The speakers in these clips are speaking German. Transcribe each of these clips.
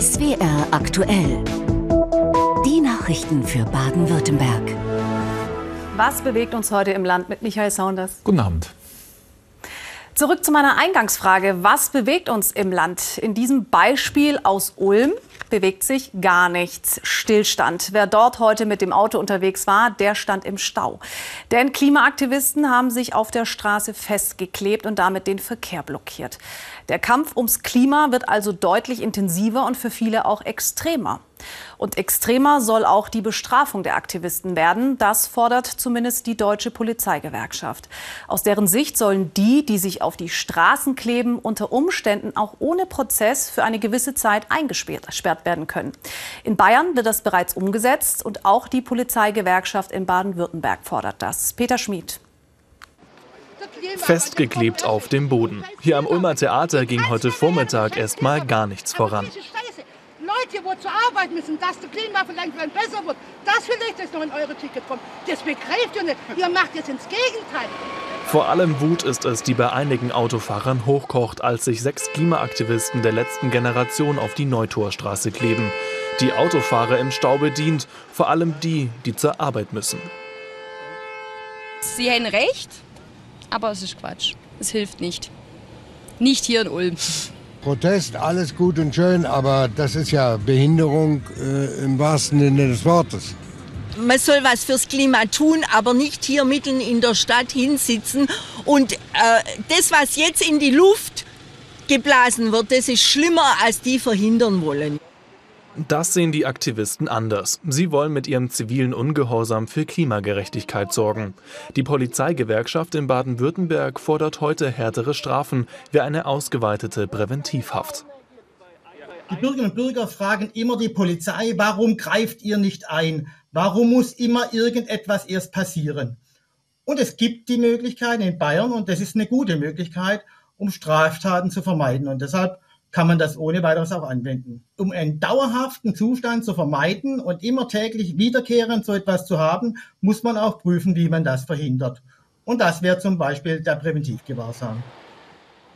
SWR aktuell. Die Nachrichten für Baden-Württemberg. Was bewegt uns heute im Land mit Michael Saunders? Guten Abend. Zurück zu meiner Eingangsfrage. Was bewegt uns im Land? In diesem Beispiel aus Ulm bewegt sich gar nichts. Stillstand. Wer dort heute mit dem Auto unterwegs war, der stand im Stau. Denn Klimaaktivisten haben sich auf der Straße festgeklebt und damit den Verkehr blockiert. Der Kampf ums Klima wird also deutlich intensiver und für viele auch extremer. Und extremer soll auch die Bestrafung der Aktivisten werden. Das fordert zumindest die deutsche Polizeigewerkschaft. Aus deren Sicht sollen die, die sich auf die Straßen kleben, unter Umständen auch ohne Prozess für eine gewisse Zeit eingesperrt werden können. In Bayern wird das bereits umgesetzt und auch die Polizeigewerkschaft in Baden-Württemberg fordert das. Peter Schmid. Festgeklebt auf dem Boden. Hier am Ulmer Theater ging heute Vormittag erst mal gar nichts voran. Leute, wo zur Arbeit müssen, dass das Klima vielleicht besser wird, das vielleicht ist noch in eure Ticket kommt. Das begreift ihr nicht. Ihr macht jetzt ins Gegenteil. Vor allem Wut ist es, die bei einigen Autofahrern hochkocht, als sich sechs Klimaaktivisten der letzten Generation auf die Neutorstraße kleben. Die Autofahrer im Stau bedient, vor allem die, die zur Arbeit müssen. Sie haben recht, aber es ist Quatsch. Es hilft nicht. Nicht hier in Ulm. Protest, alles gut und schön, aber das ist ja Behinderung äh, im wahrsten Sinne des Wortes. Man soll was fürs Klima tun, aber nicht hier mitten in der Stadt hinsitzen. Und äh, das, was jetzt in die Luft geblasen wird, das ist schlimmer, als die verhindern wollen. Das sehen die Aktivisten anders. Sie wollen mit ihrem zivilen Ungehorsam für Klimagerechtigkeit sorgen. Die Polizeigewerkschaft in Baden-Württemberg fordert heute härtere Strafen wie eine ausgeweitete Präventivhaft. Die Bürgerinnen und Bürger fragen immer die Polizei, warum greift ihr nicht ein? Warum muss immer irgendetwas erst passieren? Und es gibt die Möglichkeit in Bayern, und das ist eine gute Möglichkeit, um Straftaten zu vermeiden. Und deshalb kann man das ohne weiteres auch anwenden. Um einen dauerhaften Zustand zu vermeiden und immer täglich wiederkehrend so etwas zu haben, muss man auch prüfen, wie man das verhindert. Und das wäre zum Beispiel der Präventivgewahrsam.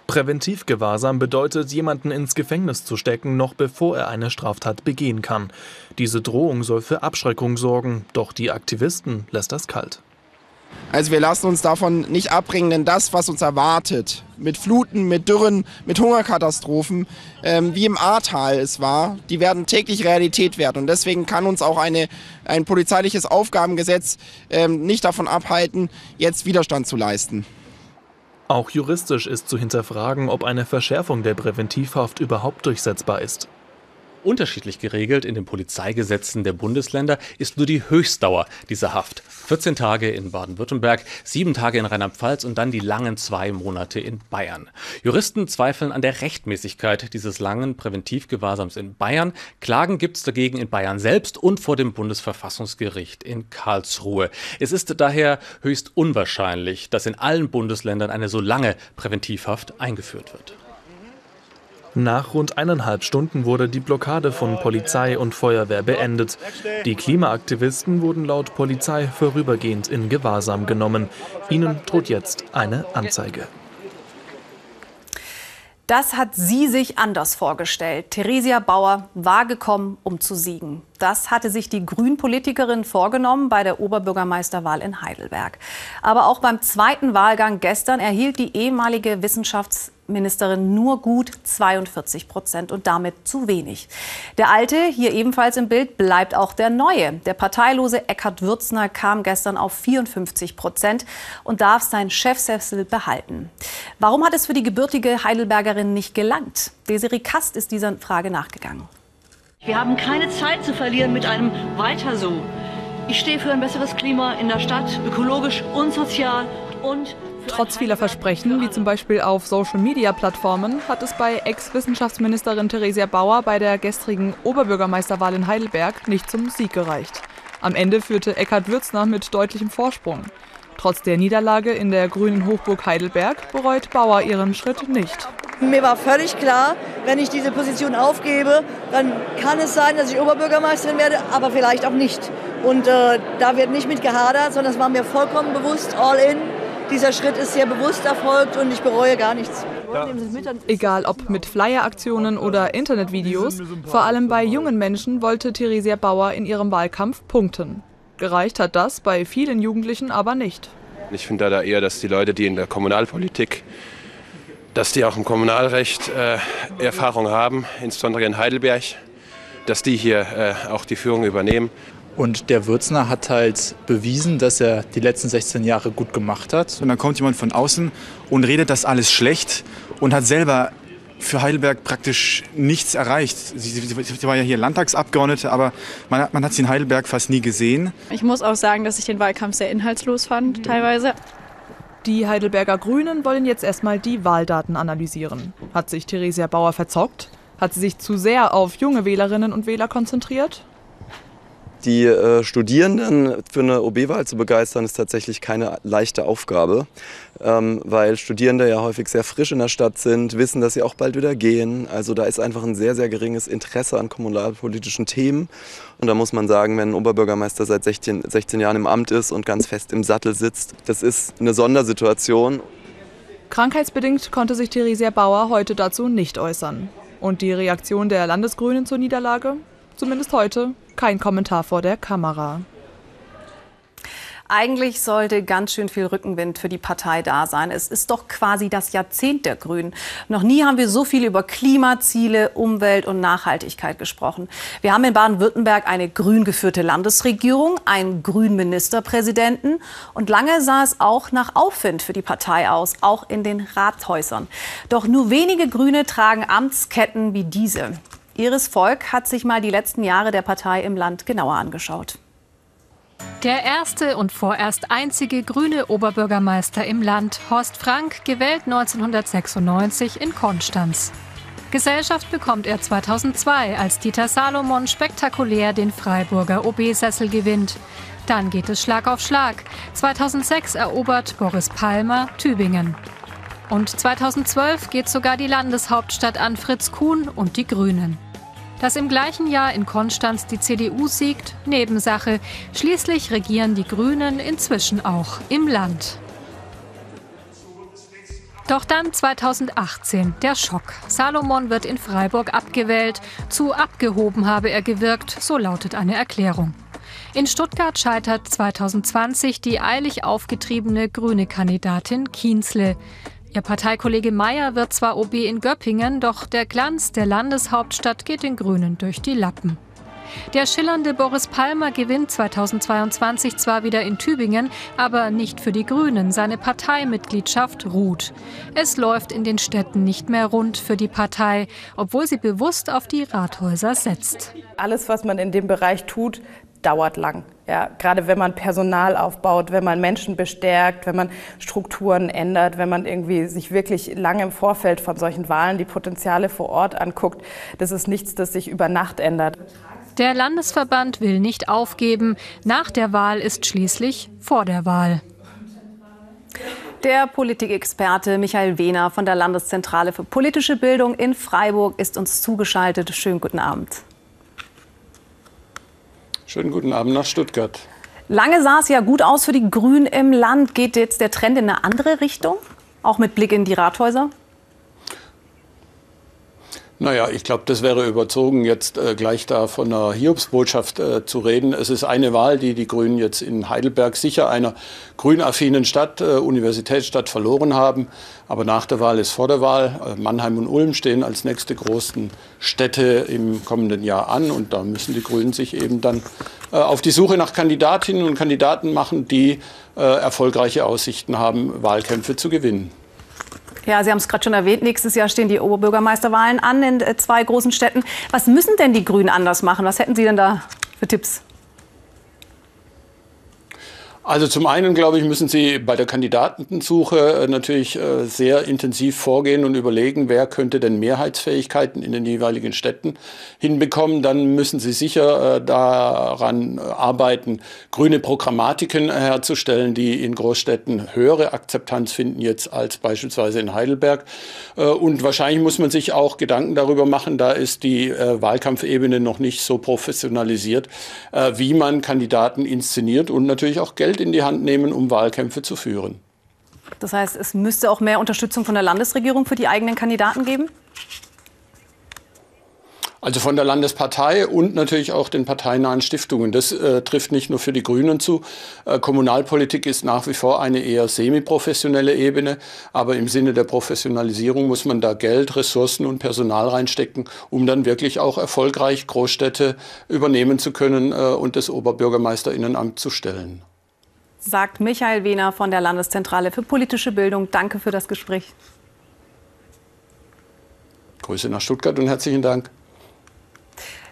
Präventivgewahrsam bedeutet, jemanden ins Gefängnis zu stecken, noch bevor er eine Straftat begehen kann. Diese Drohung soll für Abschreckung sorgen, doch die Aktivisten lässt das kalt. Also wir lassen uns davon nicht abbringen, denn das, was uns erwartet, mit Fluten, mit Dürren, mit Hungerkatastrophen, ähm, wie im Ahrtal es war, die werden täglich Realität werden. Und deswegen kann uns auch eine, ein polizeiliches Aufgabengesetz ähm, nicht davon abhalten, jetzt Widerstand zu leisten. Auch juristisch ist zu hinterfragen, ob eine Verschärfung der Präventivhaft überhaupt durchsetzbar ist. Unterschiedlich geregelt in den Polizeigesetzen der Bundesländer ist nur die Höchstdauer dieser Haft. 14 Tage in Baden-Württemberg, sieben Tage in Rheinland-Pfalz und dann die langen zwei Monate in Bayern. Juristen zweifeln an der Rechtmäßigkeit dieses langen Präventivgewahrsams in Bayern. Klagen gibt es dagegen in Bayern selbst und vor dem Bundesverfassungsgericht in Karlsruhe. Es ist daher höchst unwahrscheinlich, dass in allen Bundesländern eine so lange Präventivhaft eingeführt wird. Nach rund eineinhalb Stunden wurde die Blockade von Polizei und Feuerwehr beendet. Die Klimaaktivisten wurden laut Polizei vorübergehend in Gewahrsam genommen. Ihnen droht jetzt eine Anzeige. Das hat sie sich anders vorgestellt. Theresia Bauer war gekommen, um zu siegen. Das hatte sich die Grünpolitikerin vorgenommen bei der Oberbürgermeisterwahl in Heidelberg. Aber auch beim zweiten Wahlgang gestern erhielt die ehemalige Wissenschaftsministerin nur gut 42 Prozent und damit zu wenig. Der alte, hier ebenfalls im Bild, bleibt auch der neue. Der parteilose Eckhard Würzner kam gestern auf 54 Prozent und darf seinen Chefsessel behalten. Warum hat es für die gebürtige Heidelbergerin nicht gelangt? Desiree Kast ist dieser Frage nachgegangen. Wir haben keine Zeit zu verlieren mit einem Weiter so. Ich stehe für ein besseres Klima in der Stadt, ökologisch und sozial und Trotz vieler Versprechen, wie zum Beispiel auf Social-Media-Plattformen, hat es bei Ex-Wissenschaftsministerin Theresia Bauer bei der gestrigen Oberbürgermeisterwahl in Heidelberg nicht zum Sieg gereicht. Am Ende führte Eckhard Würzner mit deutlichem Vorsprung. Trotz der Niederlage in der grünen Hochburg Heidelberg bereut Bauer ihren Schritt nicht. Mir war völlig klar, wenn ich diese Position aufgebe, dann kann es sein, dass ich Oberbürgermeisterin werde, aber vielleicht auch nicht. Und äh, da wird nicht mit gehadert, sondern es war mir vollkommen bewusst, all in. Dieser Schritt ist sehr bewusst erfolgt und ich bereue gar nichts. Egal ob mit Flyer-Aktionen oder Internetvideos, vor allem bei jungen Menschen wollte Theresia Bauer in ihrem Wahlkampf punkten. Gereicht hat das bei vielen Jugendlichen aber nicht. Ich finde da eher, dass die Leute, die in der Kommunalpolitik, dass die auch im Kommunalrecht äh, Erfahrung haben, insbesondere in Heidelberg, dass die hier äh, auch die Führung übernehmen. Und der Würzner hat halt bewiesen, dass er die letzten 16 Jahre gut gemacht hat. Und dann kommt jemand von außen und redet das alles schlecht und hat selber für Heidelberg praktisch nichts erreicht. Sie, sie, sie war ja hier Landtagsabgeordnete, aber man, man hat sie in Heidelberg fast nie gesehen. Ich muss auch sagen, dass ich den Wahlkampf sehr inhaltslos fand, teilweise. Die Heidelberger Grünen wollen jetzt erstmal die Wahldaten analysieren. Hat sich Theresia Bauer verzockt? Hat sie sich zu sehr auf junge Wählerinnen und Wähler konzentriert? Die äh, Studierenden für eine OB-Wahl zu begeistern, ist tatsächlich keine leichte Aufgabe, ähm, weil Studierende ja häufig sehr frisch in der Stadt sind, wissen, dass sie auch bald wieder gehen. Also da ist einfach ein sehr, sehr geringes Interesse an kommunalpolitischen Themen. Und da muss man sagen, wenn ein Oberbürgermeister seit 16, 16 Jahren im Amt ist und ganz fest im Sattel sitzt, das ist eine Sondersituation. Krankheitsbedingt konnte sich Theresia Bauer heute dazu nicht äußern. Und die Reaktion der Landesgrünen zur Niederlage? Zumindest heute kein Kommentar vor der Kamera. Eigentlich sollte ganz schön viel Rückenwind für die Partei da sein. Es ist doch quasi das Jahrzehnt der Grünen. Noch nie haben wir so viel über Klimaziele, Umwelt und Nachhaltigkeit gesprochen. Wir haben in Baden-Württemberg eine grün geführte Landesregierung, einen grünen Ministerpräsidenten und lange sah es auch nach Aufwind für die Partei aus, auch in den Rathäusern. Doch nur wenige Grüne tragen Amtsketten wie diese. Ihres Volk hat sich mal die letzten Jahre der Partei im Land genauer angeschaut. Der erste und vorerst einzige grüne Oberbürgermeister im Land, Horst Frank, gewählt 1996 in Konstanz. Gesellschaft bekommt er 2002, als Dieter Salomon spektakulär den Freiburger OB-Sessel gewinnt. Dann geht es Schlag auf Schlag. 2006 erobert Boris Palmer Tübingen. Und 2012 geht sogar die Landeshauptstadt an Fritz Kuhn und die Grünen. Dass im gleichen Jahr in Konstanz die CDU siegt, Nebensache. Schließlich regieren die Grünen inzwischen auch im Land. Doch dann 2018 der Schock. Salomon wird in Freiburg abgewählt. Zu abgehoben habe er gewirkt, so lautet eine Erklärung. In Stuttgart scheitert 2020 die eilig aufgetriebene grüne Kandidatin Kienzle. Ihr Parteikollege Mayer wird zwar OB in Göppingen, doch der Glanz der Landeshauptstadt geht den Grünen durch die Lappen. Der schillernde Boris Palmer gewinnt 2022 zwar wieder in Tübingen, aber nicht für die Grünen. Seine Parteimitgliedschaft ruht. Es läuft in den Städten nicht mehr rund für die Partei, obwohl sie bewusst auf die Rathäuser setzt. Alles, was man in dem Bereich tut, dauert lang. Ja, gerade wenn man Personal aufbaut, wenn man Menschen bestärkt, wenn man Strukturen ändert, wenn man irgendwie sich wirklich lange im Vorfeld von solchen Wahlen die Potenziale vor Ort anguckt, das ist nichts, das sich über Nacht ändert. Der Landesverband will nicht aufgeben. Nach der Wahl ist schließlich vor der Wahl. Der Politikexperte Michael Wehner von der Landeszentrale für politische Bildung in Freiburg ist uns zugeschaltet. Schönen guten Abend. Schönen guten Abend nach Stuttgart. Lange sah es ja gut aus für die Grünen im Land. Geht jetzt der Trend in eine andere Richtung? Auch mit Blick in die Rathäuser? Naja, ich glaube, das wäre überzogen, jetzt äh, gleich da von einer Hiobsbotschaft äh, zu reden. Es ist eine Wahl, die die Grünen jetzt in Heidelberg sicher einer grünaffinen Stadt, äh, Universitätsstadt verloren haben. Aber nach der Wahl ist vor der Wahl. Äh, Mannheim und Ulm stehen als nächste großen Städte im kommenden Jahr an. Und da müssen die Grünen sich eben dann äh, auf die Suche nach Kandidatinnen und Kandidaten machen, die äh, erfolgreiche Aussichten haben, Wahlkämpfe zu gewinnen. Ja, Sie haben es gerade schon erwähnt. Nächstes Jahr stehen die Oberbürgermeisterwahlen an in äh, zwei großen Städten. Was müssen denn die Grünen anders machen? Was hätten Sie denn da für Tipps? Also zum einen, glaube ich, müssen Sie bei der Kandidatensuche äh, natürlich äh, sehr intensiv vorgehen und überlegen, wer könnte denn Mehrheitsfähigkeiten in den jeweiligen Städten hinbekommen. Dann müssen Sie sicher äh, daran arbeiten, grüne Programmatiken herzustellen, die in Großstädten höhere Akzeptanz finden jetzt als beispielsweise in Heidelberg. Und wahrscheinlich muss man sich auch Gedanken darüber machen, da ist die Wahlkampfebene noch nicht so professionalisiert, wie man Kandidaten inszeniert und natürlich auch Geld Geld in die Hand nehmen, um Wahlkämpfe zu führen. Das heißt, es müsste auch mehr Unterstützung von der Landesregierung für die eigenen Kandidaten geben? Also von der Landespartei und natürlich auch den parteinahen Stiftungen. Das äh, trifft nicht nur für die Grünen zu. Äh, Kommunalpolitik ist nach wie vor eine eher semiprofessionelle Ebene, aber im Sinne der Professionalisierung muss man da Geld, Ressourcen und Personal reinstecken, um dann wirklich auch erfolgreich Großstädte übernehmen zu können äh, und das Oberbürgermeisterinnenamt zu stellen. Sagt Michael Wehner von der Landeszentrale für politische Bildung. Danke für das Gespräch. Grüße nach Stuttgart und herzlichen Dank.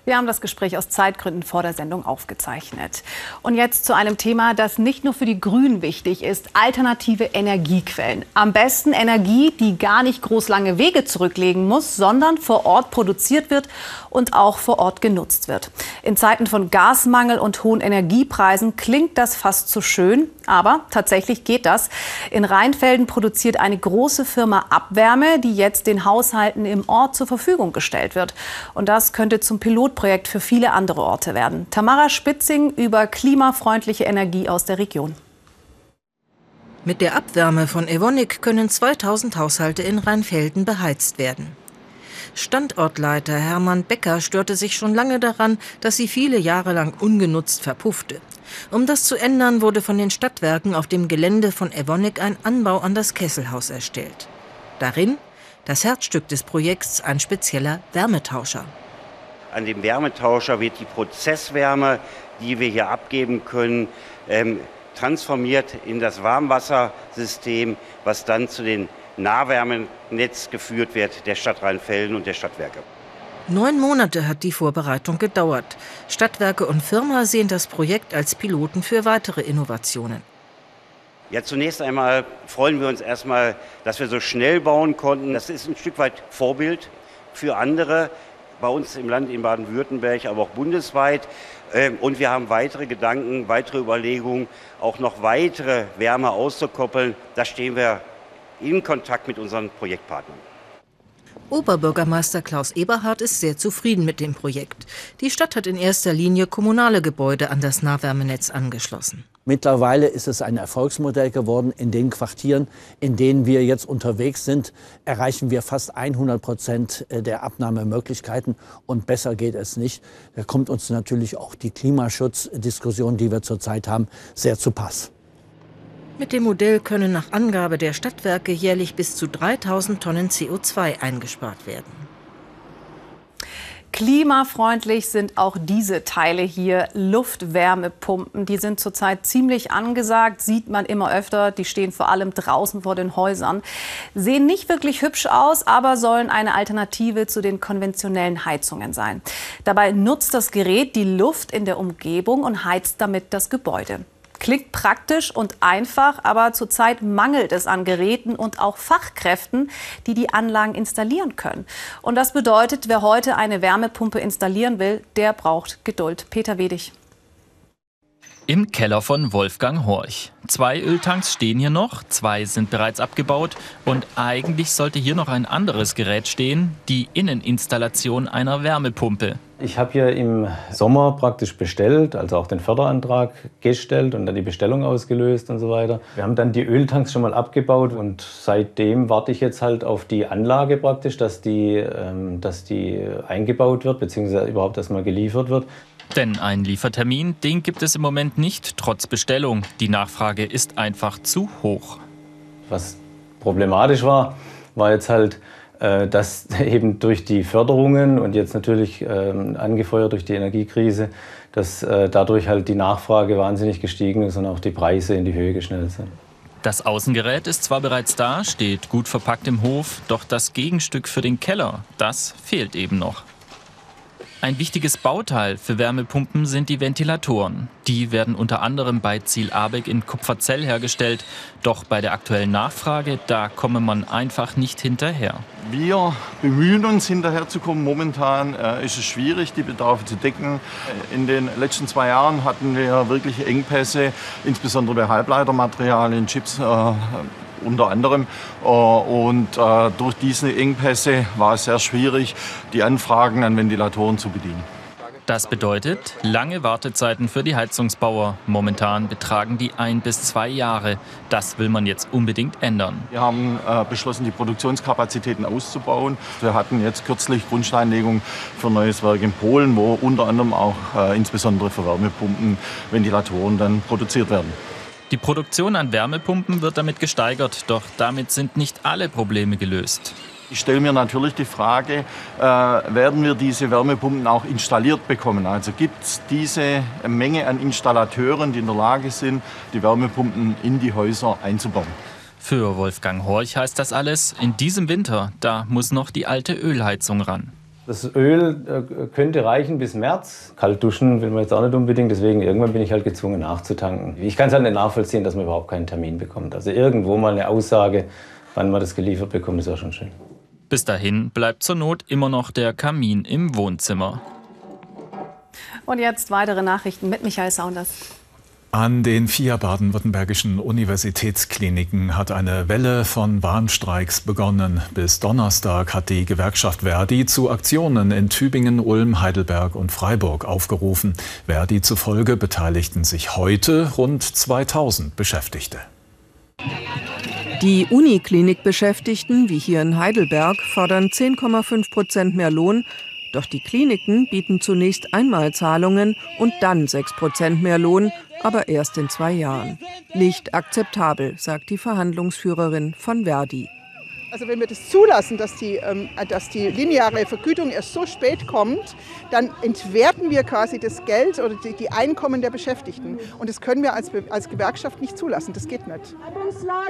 Wir haben das Gespräch aus Zeitgründen vor der Sendung aufgezeichnet. Und jetzt zu einem Thema, das nicht nur für die Grünen wichtig ist, alternative Energiequellen. Am besten Energie, die gar nicht groß lange Wege zurücklegen muss, sondern vor Ort produziert wird und auch vor Ort genutzt wird. In Zeiten von Gasmangel und hohen Energiepreisen klingt das fast zu schön, aber tatsächlich geht das. In Rheinfelden produziert eine große Firma Abwärme, die jetzt den Haushalten im Ort zur Verfügung gestellt wird. Und das könnte zum Pilotprojekt für viele andere Orte werden. Tamara Spitzing über klimafreundliche Energie aus der Region. Mit der Abwärme von Evonik können 2000 Haushalte in Rheinfelden beheizt werden. Standortleiter Hermann Becker störte sich schon lange daran, dass sie viele Jahre lang ungenutzt verpuffte. Um das zu ändern, wurde von den Stadtwerken auf dem Gelände von Evonik ein Anbau an das Kesselhaus erstellt. Darin das Herzstück des Projekts ein spezieller Wärmetauscher. An dem Wärmetauscher wird die Prozesswärme, die wir hier abgeben können, ähm, transformiert in das Warmwassersystem, was dann zu den Nahwärmenetz geführt wird der Stadt Rheinfelden und der Stadtwerke. Neun Monate hat die Vorbereitung gedauert. Stadtwerke und Firma sehen das Projekt als Piloten für weitere Innovationen. Ja, zunächst einmal freuen wir uns erstmal, dass wir so schnell bauen konnten. Das ist ein Stück weit Vorbild für andere bei uns im Land in Baden-Württemberg, aber auch bundesweit. Ähm, und wir haben weitere Gedanken, weitere Überlegungen, auch noch weitere Wärme auszukoppeln. Da stehen wir in Kontakt mit unseren Projektpartnern. Oberbürgermeister Klaus Eberhardt ist sehr zufrieden mit dem Projekt. Die Stadt hat in erster Linie kommunale Gebäude an das Nahwärmenetz angeschlossen. Mittlerweile ist es ein Erfolgsmodell geworden. In den Quartieren, in denen wir jetzt unterwegs sind, erreichen wir fast 100 Prozent der Abnahmemöglichkeiten. Und besser geht es nicht. Da kommt uns natürlich auch die Klimaschutzdiskussion, die wir zurzeit haben, sehr zu Pass. Mit dem Modell können nach Angabe der Stadtwerke jährlich bis zu 3000 Tonnen CO2 eingespart werden. Klimafreundlich sind auch diese Teile hier, Luftwärmepumpen. Die sind zurzeit ziemlich angesagt, sieht man immer öfter. Die stehen vor allem draußen vor den Häusern. Sehen nicht wirklich hübsch aus, aber sollen eine Alternative zu den konventionellen Heizungen sein. Dabei nutzt das Gerät die Luft in der Umgebung und heizt damit das Gebäude. Klingt praktisch und einfach, aber zurzeit mangelt es an Geräten und auch Fachkräften, die die Anlagen installieren können. Und das bedeutet, wer heute eine Wärmepumpe installieren will, der braucht Geduld. Peter Wedig. Im Keller von Wolfgang Horch. Zwei Öltanks stehen hier noch, zwei sind bereits abgebaut und eigentlich sollte hier noch ein anderes Gerät stehen, die Inneninstallation einer Wärmepumpe. Ich habe hier im Sommer praktisch bestellt, also auch den Förderantrag gestellt und dann die Bestellung ausgelöst und so weiter. Wir haben dann die Öltanks schon mal abgebaut und seitdem warte ich jetzt halt auf die Anlage praktisch, dass die, ähm, dass die eingebaut wird, beziehungsweise überhaupt erstmal geliefert wird. Denn einen Liefertermin, den gibt es im Moment nicht, trotz Bestellung. Die Nachfrage ist einfach zu hoch. Was problematisch war, war jetzt halt, dass eben durch die Förderungen und jetzt natürlich ähm, angefeuert durch die Energiekrise, dass äh, dadurch halt die Nachfrage wahnsinnig gestiegen ist und auch die Preise in die Höhe geschnellt sind. Das Außengerät ist zwar bereits da, steht gut verpackt im Hof, doch das Gegenstück für den Keller, das fehlt eben noch. Ein wichtiges Bauteil für Wärmepumpen sind die Ventilatoren. Die werden unter anderem bei Ziel Abeck in Kupferzell hergestellt. Doch bei der aktuellen Nachfrage, da komme man einfach nicht hinterher. Wir bemühen uns, hinterherzukommen. Momentan äh, ist es schwierig, die Bedarfe zu decken. In den letzten zwei Jahren hatten wir wirkliche Engpässe, insbesondere bei Halbleitermaterialien, Chips. Äh, unter anderem. Äh, und äh, durch diese Engpässe war es sehr schwierig, die Anfragen an Ventilatoren zu bedienen. Das bedeutet lange Wartezeiten für die Heizungsbauer. Momentan betragen die ein bis zwei Jahre. Das will man jetzt unbedingt ändern. Wir haben äh, beschlossen, die Produktionskapazitäten auszubauen. Wir hatten jetzt kürzlich Grundsteinlegung für ein neues Werk in Polen, wo unter anderem auch äh, insbesondere für Wärmepumpen Ventilatoren dann produziert werden. Die Produktion an Wärmepumpen wird damit gesteigert, doch damit sind nicht alle Probleme gelöst. Ich stelle mir natürlich die Frage, äh, werden wir diese Wärmepumpen auch installiert bekommen? Also gibt es diese Menge an Installateuren, die in der Lage sind, die Wärmepumpen in die Häuser einzubauen? Für Wolfgang Horch heißt das alles, in diesem Winter, da muss noch die alte Ölheizung ran. Das Öl äh, könnte reichen bis März. Kalt duschen will man jetzt auch nicht unbedingt, deswegen irgendwann bin ich halt gezwungen nachzutanken. Ich kann es halt nicht nachvollziehen, dass man überhaupt keinen Termin bekommt. Also irgendwo mal eine Aussage, wann man das geliefert bekommt, ist ja schon schön. Bis dahin bleibt zur Not immer noch der Kamin im Wohnzimmer. Und jetzt weitere Nachrichten mit Michael Saunders. An den vier baden-württembergischen Universitätskliniken hat eine Welle von Warnstreiks begonnen. Bis Donnerstag hat die Gewerkschaft Verdi zu Aktionen in Tübingen, Ulm, Heidelberg und Freiburg aufgerufen. Verdi zufolge beteiligten sich heute rund 2000 Beschäftigte. Die Uniklinik-Beschäftigten, wie hier in Heidelberg, fordern 10,5 Prozent mehr Lohn. Doch die Kliniken bieten zunächst Einmalzahlungen und dann 6 Prozent mehr Lohn, aber erst in zwei Jahren. Nicht akzeptabel, sagt die Verhandlungsführerin von Verdi. Also wenn wir das zulassen, dass die, ähm, dass die lineare Vergütung erst so spät kommt, dann entwerten wir quasi das Geld oder die, die Einkommen der Beschäftigten. Und das können wir als, als Gewerkschaft nicht zulassen. Das geht nicht.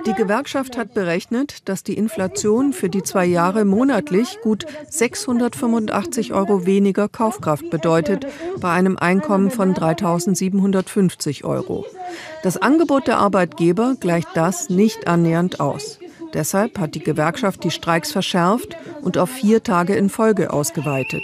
Die Gewerkschaft hat berechnet, dass die Inflation für die zwei Jahre monatlich gut 685 Euro weniger Kaufkraft bedeutet, bei einem Einkommen von 3.750 Euro. Das Angebot der Arbeitgeber gleicht das nicht annähernd aus. Deshalb hat die Gewerkschaft die Streiks verschärft und auf vier Tage in Folge ausgeweitet.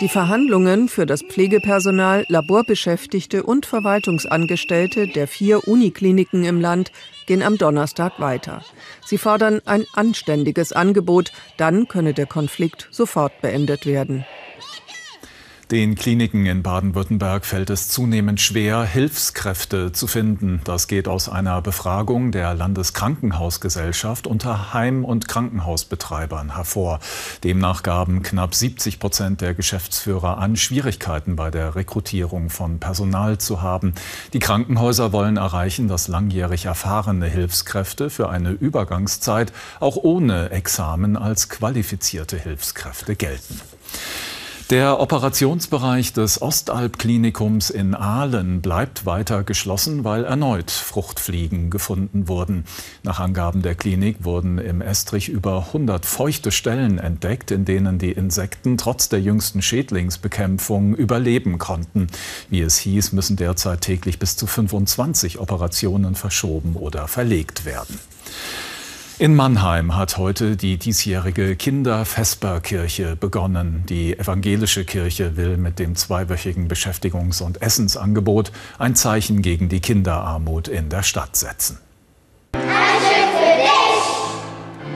Die Verhandlungen für das Pflegepersonal, Laborbeschäftigte und Verwaltungsangestellte der vier Unikliniken im Land gehen am Donnerstag weiter. Sie fordern ein anständiges Angebot, dann könne der Konflikt sofort beendet werden. Den Kliniken in Baden-Württemberg fällt es zunehmend schwer, Hilfskräfte zu finden. Das geht aus einer Befragung der Landeskrankenhausgesellschaft unter Heim- und Krankenhausbetreibern hervor. Demnach gaben knapp 70 Prozent der Geschäftsführer an, Schwierigkeiten bei der Rekrutierung von Personal zu haben. Die Krankenhäuser wollen erreichen, dass langjährig erfahrene Hilfskräfte für eine Übergangszeit auch ohne Examen als qualifizierte Hilfskräfte gelten. Der Operationsbereich des Ostalb-Klinikums in Aalen bleibt weiter geschlossen, weil erneut Fruchtfliegen gefunden wurden. Nach Angaben der Klinik wurden im Estrich über 100 feuchte Stellen entdeckt, in denen die Insekten trotz der jüngsten Schädlingsbekämpfung überleben konnten. Wie es hieß, müssen derzeit täglich bis zu 25 Operationen verschoben oder verlegt werden. In Mannheim hat heute die diesjährige Kindervesperkirche begonnen. Die evangelische Kirche will mit dem zweiwöchigen Beschäftigungs- und Essensangebot ein Zeichen gegen die Kinderarmut in der Stadt setzen.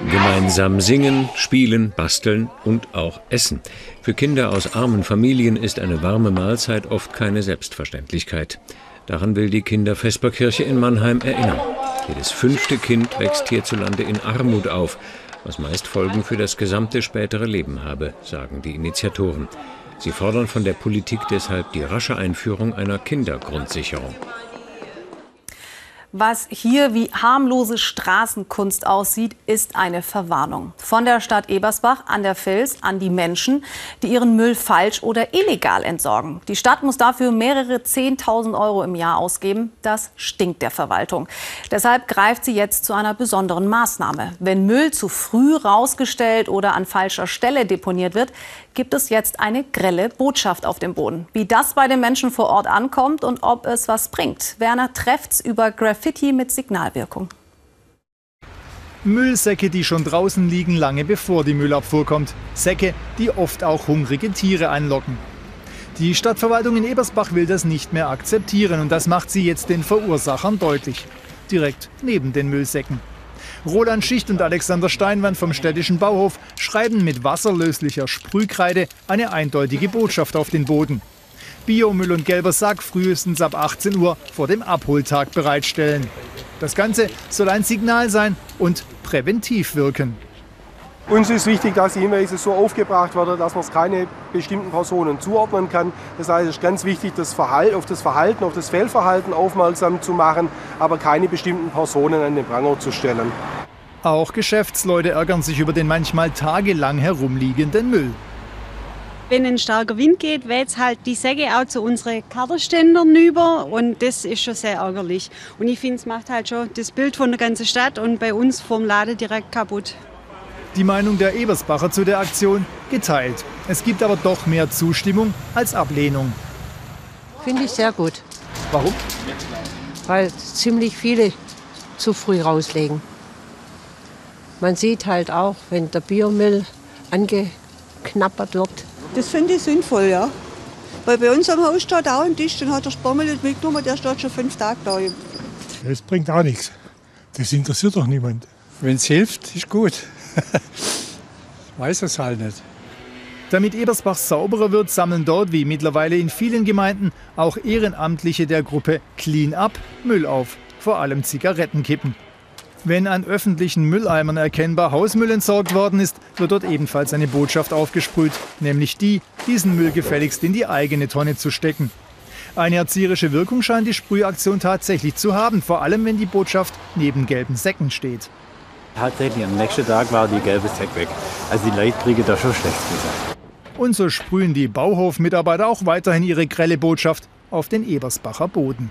Gemeinsam singen, spielen, basteln und auch essen. Für Kinder aus armen Familien ist eine warme Mahlzeit oft keine Selbstverständlichkeit. Daran will die Kindervesperkirche in Mannheim erinnern. Jedes fünfte Kind wächst hierzulande in Armut auf, was meist Folgen für das gesamte spätere Leben habe, sagen die Initiatoren. Sie fordern von der Politik deshalb die rasche Einführung einer Kindergrundsicherung. Was hier wie harmlose Straßenkunst aussieht, ist eine Verwarnung. Von der Stadt Ebersbach an der Vils an die Menschen, die ihren Müll falsch oder illegal entsorgen. Die Stadt muss dafür mehrere 10.000 Euro im Jahr ausgeben. Das stinkt der Verwaltung. Deshalb greift sie jetzt zu einer besonderen Maßnahme. Wenn Müll zu früh rausgestellt oder an falscher Stelle deponiert wird, gibt es jetzt eine grelle Botschaft auf dem Boden. Wie das bei den Menschen vor Ort ankommt und ob es was bringt. Werner trefft's über Graffiti mit Signalwirkung. Müllsäcke, die schon draußen liegen, lange bevor die Müllabfuhr kommt. Säcke, die oft auch hungrige Tiere einlocken. Die Stadtverwaltung in Ebersbach will das nicht mehr akzeptieren und das macht sie jetzt den Verursachern deutlich. Direkt neben den Müllsäcken. Roland Schicht und Alexander Steinwand vom städtischen Bauhof schreiben mit wasserlöslicher Sprühkreide eine eindeutige Botschaft auf den Boden. Biomüll und gelber Sack frühestens ab 18 Uhr vor dem Abholtag bereitstellen. Das Ganze soll ein Signal sein und präventiv wirken. Uns ist wichtig, dass die Hinweise so aufgebracht werden, dass man es keine bestimmten Personen zuordnen kann. Das heißt, es ist ganz wichtig, das Verhalten, auf das Verhalten, auf das Fehlverhalten aufmerksam zu machen, aber keine bestimmten Personen an den Pranger zu stellen. Auch Geschäftsleute ärgern sich über den manchmal tagelang herumliegenden Müll. Wenn ein starker Wind geht, weht halt die Säge auch zu unseren Kartenständern über und das ist schon sehr ärgerlich. Und ich finde, es macht halt schon das Bild von der ganzen Stadt und bei uns vom Laden direkt kaputt. Die Meinung der Ebersbacher zu der Aktion geteilt. Es gibt aber doch mehr Zustimmung als Ablehnung. Finde ich sehr gut. Warum? Weil ziemlich viele zu früh rauslegen. Man sieht halt auch, wenn der Biomüll angeknappert wird. Das finde ich sinnvoll, ja. Weil bei uns am Haus steht auch ein Tisch, den hat der Sparmel nicht mitgenommen, der steht schon fünf Tage da. Das bringt auch nichts. Das interessiert doch niemand. Wenn es hilft, ist gut. Weiß es halt nicht. Damit Ebersbach sauberer wird, sammeln dort, wie mittlerweile in vielen Gemeinden, auch Ehrenamtliche der Gruppe Clean Up Müll auf, vor allem Zigarettenkippen. Wenn an öffentlichen Mülleimern erkennbar Hausmüll entsorgt worden ist, wird dort ebenfalls eine Botschaft aufgesprüht, nämlich die, diesen Müll gefälligst in die eigene Tonne zu stecken. Eine erzieherische Wirkung scheint die Sprühaktion tatsächlich zu haben, vor allem wenn die Botschaft neben gelben Säcken steht. Tatsächlich, am nächsten Tag war die gelbe Sack weg. Also die Leute kriegen da schon schlecht gesagt. Und so sprühen die Bauhofmitarbeiter auch weiterhin ihre grelle Botschaft auf den Ebersbacher Boden.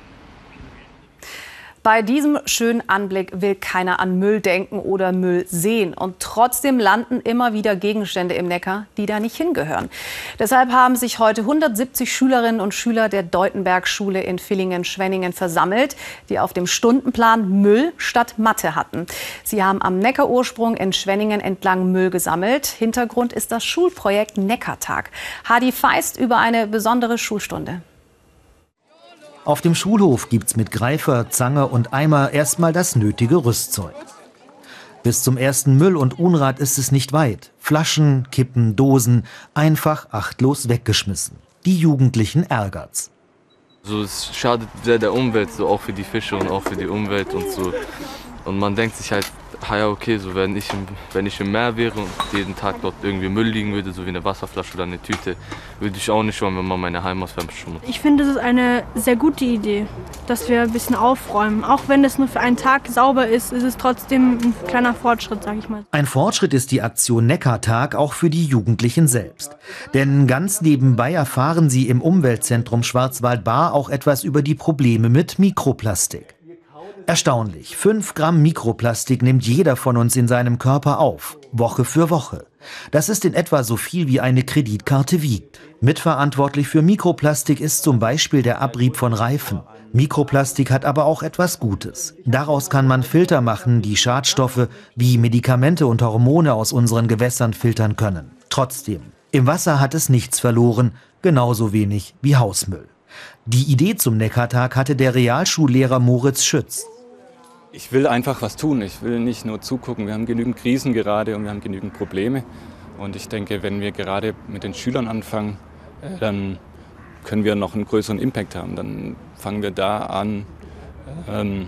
Bei diesem schönen Anblick will keiner an Müll denken oder Müll sehen. Und trotzdem landen immer wieder Gegenstände im Neckar, die da nicht hingehören. Deshalb haben sich heute 170 Schülerinnen und Schüler der Deutenberg-Schule in Villingen-Schwenningen versammelt, die auf dem Stundenplan Müll statt Mathe hatten. Sie haben am Neckarursprung in Schwenningen entlang Müll gesammelt. Hintergrund ist das Schulprojekt Neckartag. Hadi Feist über eine besondere Schulstunde. Auf dem Schulhof gibt's mit Greifer, Zange und Eimer erstmal das nötige Rüstzeug. Bis zum ersten Müll und Unrat ist es nicht weit. Flaschen, Kippen, Dosen, einfach achtlos weggeschmissen. Die Jugendlichen ärgert's. So, es schadet sehr der Umwelt, so auch für die Fische und auch für die Umwelt und so. Und man denkt sich halt, ah ja okay, so wenn ich, im, wenn ich im Meer wäre und jeden Tag dort irgendwie Müll liegen würde, so wie eine Wasserflasche oder eine Tüte, würde ich auch nicht wollen, wenn man meine Heimat verschmutzen. Ich finde, es ist eine sehr gute Idee, dass wir ein bisschen aufräumen. Auch wenn es nur für einen Tag sauber ist, ist es trotzdem ein kleiner Fortschritt, sage ich mal. Ein Fortschritt ist die Aktion Neckartag auch für die Jugendlichen selbst. Denn ganz nebenbei erfahren sie im Umweltzentrum Schwarzwald-Bar auch etwas über die Probleme mit Mikroplastik. Erstaunlich. Fünf Gramm Mikroplastik nimmt jeder von uns in seinem Körper auf. Woche für Woche. Das ist in etwa so viel wie eine Kreditkarte wiegt. Mitverantwortlich für Mikroplastik ist zum Beispiel der Abrieb von Reifen. Mikroplastik hat aber auch etwas Gutes. Daraus kann man Filter machen, die Schadstoffe wie Medikamente und Hormone aus unseren Gewässern filtern können. Trotzdem, im Wasser hat es nichts verloren, genauso wenig wie Hausmüll. Die Idee zum Neckartag hatte der Realschullehrer Moritz Schütz. Ich will einfach was tun. Ich will nicht nur zugucken. Wir haben genügend Krisen gerade und wir haben genügend Probleme. Und ich denke, wenn wir gerade mit den Schülern anfangen, äh, dann können wir noch einen größeren Impact haben. Dann fangen wir da an, ähm,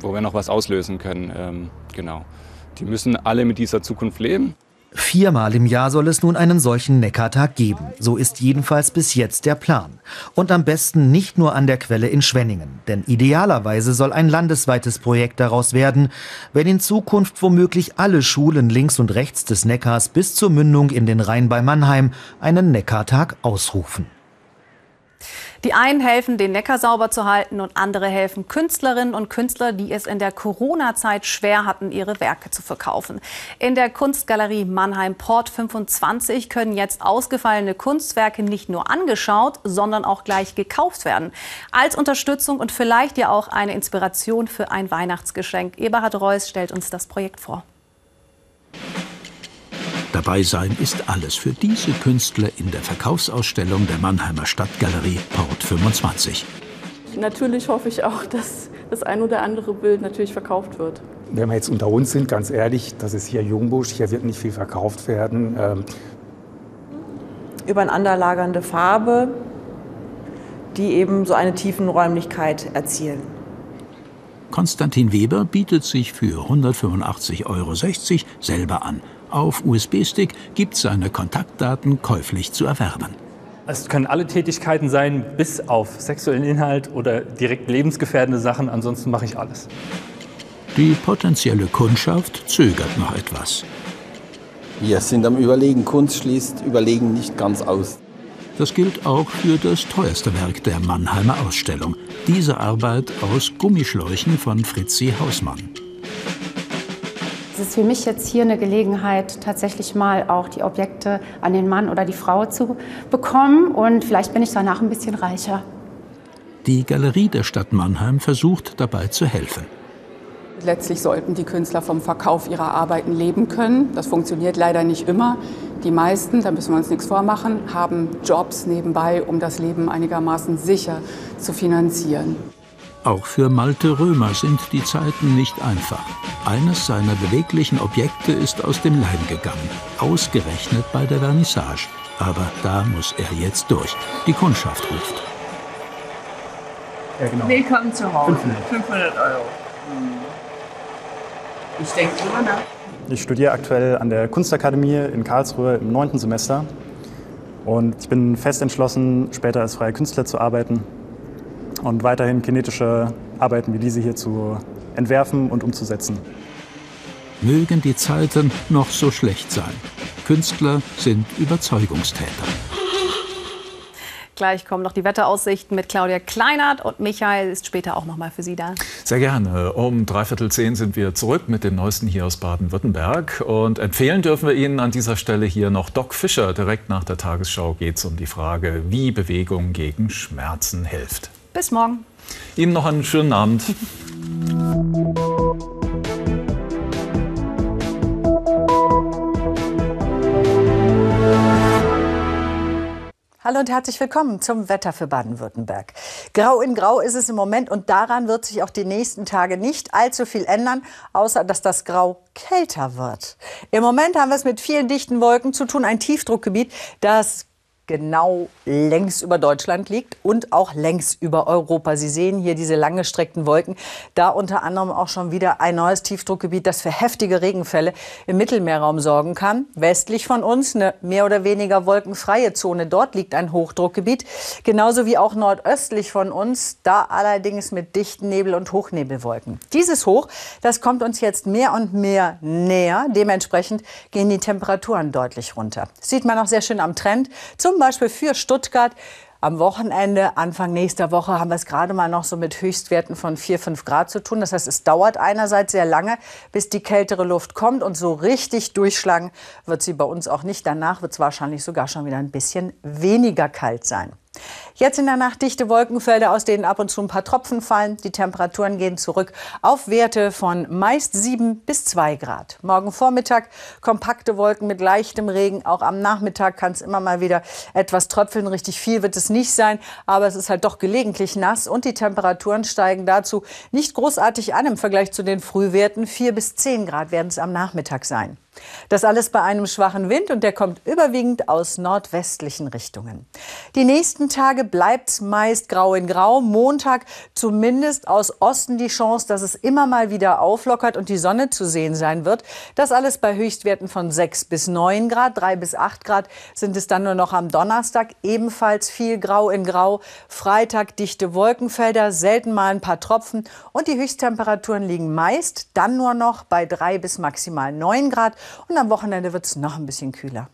wo wir noch was auslösen können. Ähm, genau. Die müssen alle mit dieser Zukunft leben. Viermal im Jahr soll es nun einen solchen Neckartag geben. So ist jedenfalls bis jetzt der Plan. Und am besten nicht nur an der Quelle in Schwenningen. Denn idealerweise soll ein landesweites Projekt daraus werden, wenn in Zukunft womöglich alle Schulen links und rechts des Neckars bis zur Mündung in den Rhein bei Mannheim einen Neckartag ausrufen. Die einen helfen, den Neckar sauber zu halten und andere helfen Künstlerinnen und Künstler, die es in der Corona-Zeit schwer hatten, ihre Werke zu verkaufen. In der Kunstgalerie Mannheim Port 25 können jetzt ausgefallene Kunstwerke nicht nur angeschaut, sondern auch gleich gekauft werden. Als Unterstützung und vielleicht ja auch eine Inspiration für ein Weihnachtsgeschenk. Eberhard Reuss stellt uns das Projekt vor. Dabei sein ist alles für diese Künstler in der Verkaufsausstellung der Mannheimer Stadtgalerie Port 25. Natürlich hoffe ich auch, dass das ein oder andere Bild natürlich verkauft wird. Wenn wir jetzt unter uns sind, ganz ehrlich, das ist hier Jungbusch, hier wird nicht viel verkauft werden. Ähm Über eine anderlagernde Farbe die eben so eine Tiefenräumlichkeit erzielen. Konstantin Weber bietet sich für 185,60 Euro selber an. Auf USB-Stick gibt seine Kontaktdaten käuflich zu erwerben. Es können alle Tätigkeiten sein, bis auf sexuellen Inhalt oder direkt lebensgefährdende Sachen. Ansonsten mache ich alles. Die potenzielle Kundschaft zögert noch etwas. Wir sind am Überlegen. Kunst schließt Überlegen nicht ganz aus. Das gilt auch für das teuerste Werk der Mannheimer Ausstellung. Diese Arbeit aus Gummischläuchen von Fritzi Hausmann. Es ist für mich jetzt hier eine Gelegenheit, tatsächlich mal auch die Objekte an den Mann oder die Frau zu bekommen. Und vielleicht bin ich danach ein bisschen reicher. Die Galerie der Stadt Mannheim versucht dabei zu helfen. Letztlich sollten die Künstler vom Verkauf ihrer Arbeiten leben können. Das funktioniert leider nicht immer. Die meisten, da müssen wir uns nichts vormachen, haben Jobs nebenbei, um das Leben einigermaßen sicher zu finanzieren. Auch für Malte Römer sind die Zeiten nicht einfach. Eines seiner beweglichen Objekte ist aus dem Leim gegangen, ausgerechnet bei der Vernissage. Aber da muss er jetzt durch. Die Kundschaft ruft. Ja, genau. Willkommen zu Hause. 500, 500 Euro. Ich denke immer nach. Ich studiere aktuell an der Kunstakademie in Karlsruhe im neunten Semester. Und ich bin fest entschlossen, später als freier Künstler zu arbeiten und weiterhin kinetische Arbeiten wie diese hier zu entwerfen und umzusetzen. Mögen die Zeiten noch so schlecht sein. Künstler sind Überzeugungstäter. Gleich kommen noch die Wetteraussichten mit Claudia Kleinert und Michael ist später auch noch mal für Sie da. Sehr gerne. Um dreiviertel zehn sind wir zurück mit dem Neuesten hier aus Baden-Württemberg. Und empfehlen dürfen wir Ihnen an dieser Stelle hier noch Doc Fischer. Direkt nach der Tagesschau geht es um die Frage, wie Bewegung gegen Schmerzen hilft. Bis morgen. Ihnen noch einen schönen Abend. Hallo und herzlich willkommen zum Wetter für Baden-Württemberg. Grau in Grau ist es im Moment und daran wird sich auch die nächsten Tage nicht allzu viel ändern, außer dass das Grau kälter wird. Im Moment haben wir es mit vielen dichten Wolken zu tun, ein Tiefdruckgebiet, das genau längs über Deutschland liegt und auch längs über Europa. Sie sehen hier diese langgestreckten Wolken. Da unter anderem auch schon wieder ein neues Tiefdruckgebiet, das für heftige Regenfälle im Mittelmeerraum sorgen kann. Westlich von uns eine mehr oder weniger wolkenfreie Zone. Dort liegt ein Hochdruckgebiet. Genauso wie auch nordöstlich von uns, da allerdings mit dichten Nebel- und Hochnebelwolken. Dieses Hoch, das kommt uns jetzt mehr und mehr näher. Dementsprechend gehen die Temperaturen deutlich runter. Sieht man auch sehr schön am Trend. Zum Beispiel für Stuttgart. Am Wochenende, Anfang nächster Woche, haben wir es gerade mal noch so mit Höchstwerten von 4, 5 Grad zu tun. Das heißt, es dauert einerseits sehr lange, bis die kältere Luft kommt. Und so richtig durchschlagen wird sie bei uns auch nicht. Danach wird es wahrscheinlich sogar schon wieder ein bisschen weniger kalt sein. Jetzt in der Nacht dichte Wolkenfelder, aus denen ab und zu ein paar Tropfen fallen. Die Temperaturen gehen zurück auf Werte von meist 7 bis 2 Grad. Morgen Vormittag kompakte Wolken mit leichtem Regen. Auch am Nachmittag kann es immer mal wieder etwas tröpfeln. Richtig viel wird es nicht sein, aber es ist halt doch gelegentlich nass und die Temperaturen steigen dazu nicht großartig an im Vergleich zu den Frühwerten. 4 bis 10 Grad werden es am Nachmittag sein. Das alles bei einem schwachen Wind und der kommt überwiegend aus nordwestlichen Richtungen. Die nächsten Tage bleibt es meist grau in grau. Montag zumindest aus Osten die Chance, dass es immer mal wieder auflockert und die Sonne zu sehen sein wird. Das alles bei Höchstwerten von 6 bis 9 Grad. 3 bis 8 Grad sind es dann nur noch am Donnerstag. Ebenfalls viel grau in grau. Freitag dichte Wolkenfelder, selten mal ein paar Tropfen. Und die Höchsttemperaturen liegen meist dann nur noch bei 3 bis maximal 9 Grad. Und am Wochenende wird es noch ein bisschen kühler.